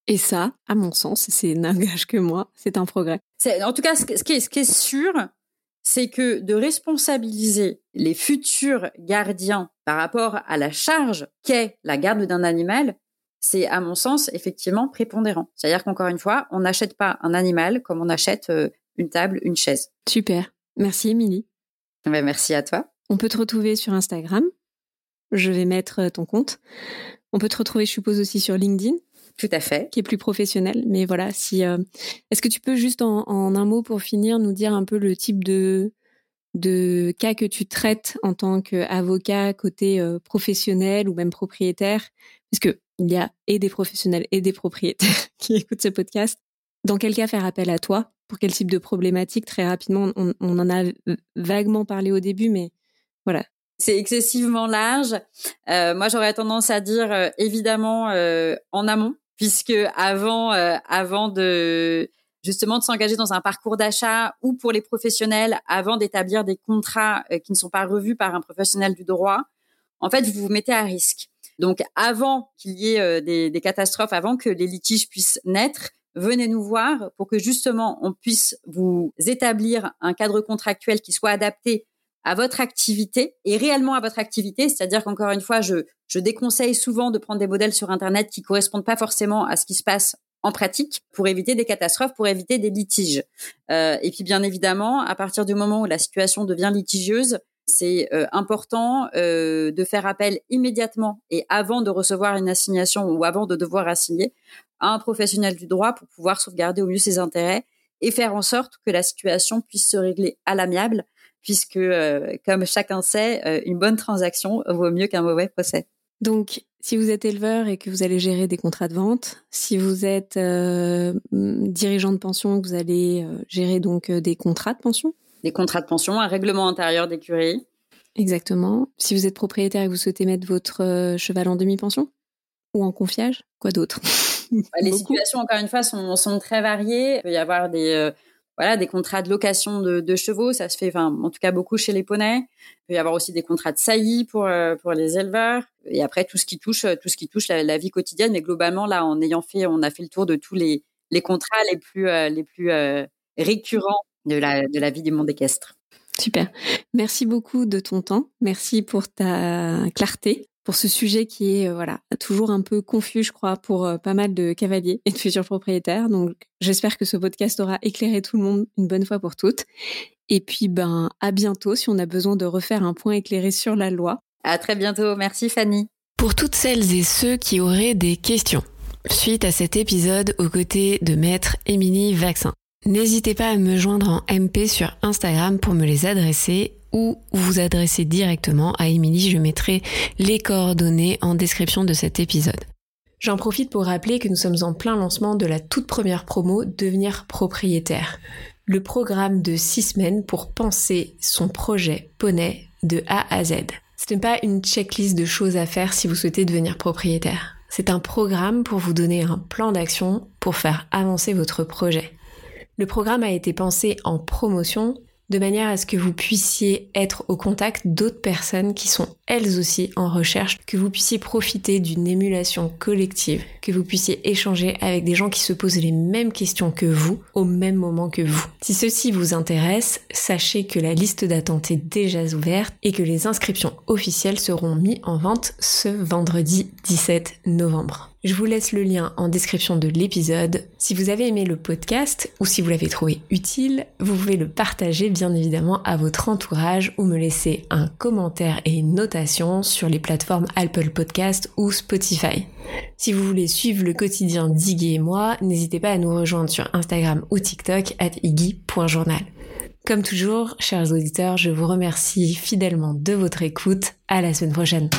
Et ça, à mon sens, c'est n'engage que moi, c'est un progrès. En tout cas, ce qui est, ce qui est sûr, c'est que de responsabiliser les futurs gardiens par rapport à la charge qu'est la garde d'un animal, c'est à mon sens effectivement prépondérant. C'est-à-dire qu'encore une fois, on n'achète pas un animal comme on achète euh, une table, une chaise. Super. Merci Émilie. Ben, merci à toi. On peut te retrouver sur Instagram. Je vais mettre euh, ton compte. On peut te retrouver, je suppose, aussi sur LinkedIn. Tout à fait. Qui est plus professionnel. Mais voilà, si euh, est-ce que tu peux juste en, un mot pour finir nous dire un peu le type de de cas que tu traites en tant qu'avocat côté professionnel ou même propriétaire? Parce que il y a et des professionnels et des propriétaires qui écoutent ce podcast. Dans quel cas faire appel à toi? Pour quel type de problématique? Très rapidement, on, en a vaguement parlé au début, mais voilà. C'est excessivement large. Euh, moi, j'aurais tendance à dire euh, évidemment euh, en amont, puisque avant, avant de justement de s'engager dans un parcours d'achat ou pour les professionnels, avant d'établir des contrats qui ne sont pas revus par un professionnel du droit, en fait, vous vous mettez à risque. Donc, avant qu'il y ait euh, des, des, catastrophes, avant que les litiges puissent naître, venez nous voir pour que justement on puisse vous établir un cadre contractuel qui soit adapté à votre activité et réellement à votre activité. C'est-à-dire qu'encore une fois, je, je déconseille souvent de prendre des modèles sur Internet qui correspondent pas forcément à ce qui se passe en pratique pour éviter des catastrophes, pour éviter des litiges. Euh, et puis bien évidemment, à partir du moment où la situation devient litigieuse, c'est euh, important euh, de faire appel immédiatement et avant de recevoir une assignation ou avant de devoir assigner à un professionnel du droit pour pouvoir sauvegarder au mieux ses intérêts et faire en sorte que la situation puisse se régler à l'amiable, puisque, euh, comme chacun sait, une bonne transaction vaut mieux qu'un mauvais procès. Donc, si vous êtes éleveur et que vous allez gérer des contrats de vente, si vous êtes dirigeant de pension, que vous allez gérer donc des contrats de pension, des contrats de pension, un règlement intérieur d'écurie. Exactement. Si vous êtes propriétaire et que vous souhaitez mettre votre euh, cheval en demi-pension ou en confiage, quoi d'autre? Les situations, encore une fois, sont, sont, très variées. Il peut y avoir des, euh, voilà, des contrats de location de, chevaux, ça se fait, enfin, en tout cas beaucoup chez les poneys. Il peut y avoir aussi des contrats de saillie pour euh, pour les éleveurs. Et après tout ce qui touche tout ce qui touche la, vie quotidienne. Mais globalement, là, en ayant fait, on a fait le tour de tous les les contrats les plus les plus récurrents de la, de la vie du monde équestre. Super. Merci beaucoup de ton temps. Merci pour ta clarté, pour ce sujet qui est euh, voilà toujours un peu confus, je crois, pour euh, pas mal de cavaliers et de futurs propriétaires. Donc, j'espère que ce podcast aura éclairé tout le monde une bonne fois pour toutes. Et puis, ben, à bientôt si on a besoin de refaire un point éclairé sur la loi. À très bientôt. Merci, Fanny. Pour toutes celles et ceux qui auraient des questions suite à cet épisode aux côtés de maître Émilie Vaccin. N'hésitez pas à me joindre en MP sur Instagram pour me les adresser ou vous adresser directement à Émilie. Je mettrai les coordonnées en description de cet épisode. J'en profite pour rappeler que nous sommes en plein lancement de la toute première promo Devenir propriétaire. Le programme de six semaines pour penser son projet poney de A à Z. Ce n'est pas une checklist de choses à faire si vous souhaitez devenir propriétaire. C'est un programme pour vous donner un plan d'action pour faire avancer votre projet. Le programme a été pensé en promotion de manière à ce que vous puissiez être au contact d'autres personnes qui sont elles aussi en recherche, que vous puissiez profiter d'une émulation collective, que vous puissiez échanger avec des gens qui se posent les mêmes questions que vous au même moment que vous. Si ceci vous intéresse, sachez que la liste d'attente est déjà ouverte et que les inscriptions officielles seront mises en vente ce vendredi 17 novembre. Je vous laisse le lien en description de l'épisode. Si vous avez aimé le podcast ou si vous l'avez trouvé utile, vous pouvez le partager bien évidemment à votre entourage ou me laisser un commentaire et une notation sur les plateformes Apple Podcast ou Spotify. Si vous voulez suivre le quotidien d'Iggy et moi, n'hésitez pas à nous rejoindre sur Instagram ou TikTok at iggy.journal. Comme toujours, chers auditeurs, je vous remercie fidèlement de votre écoute. À la semaine prochaine.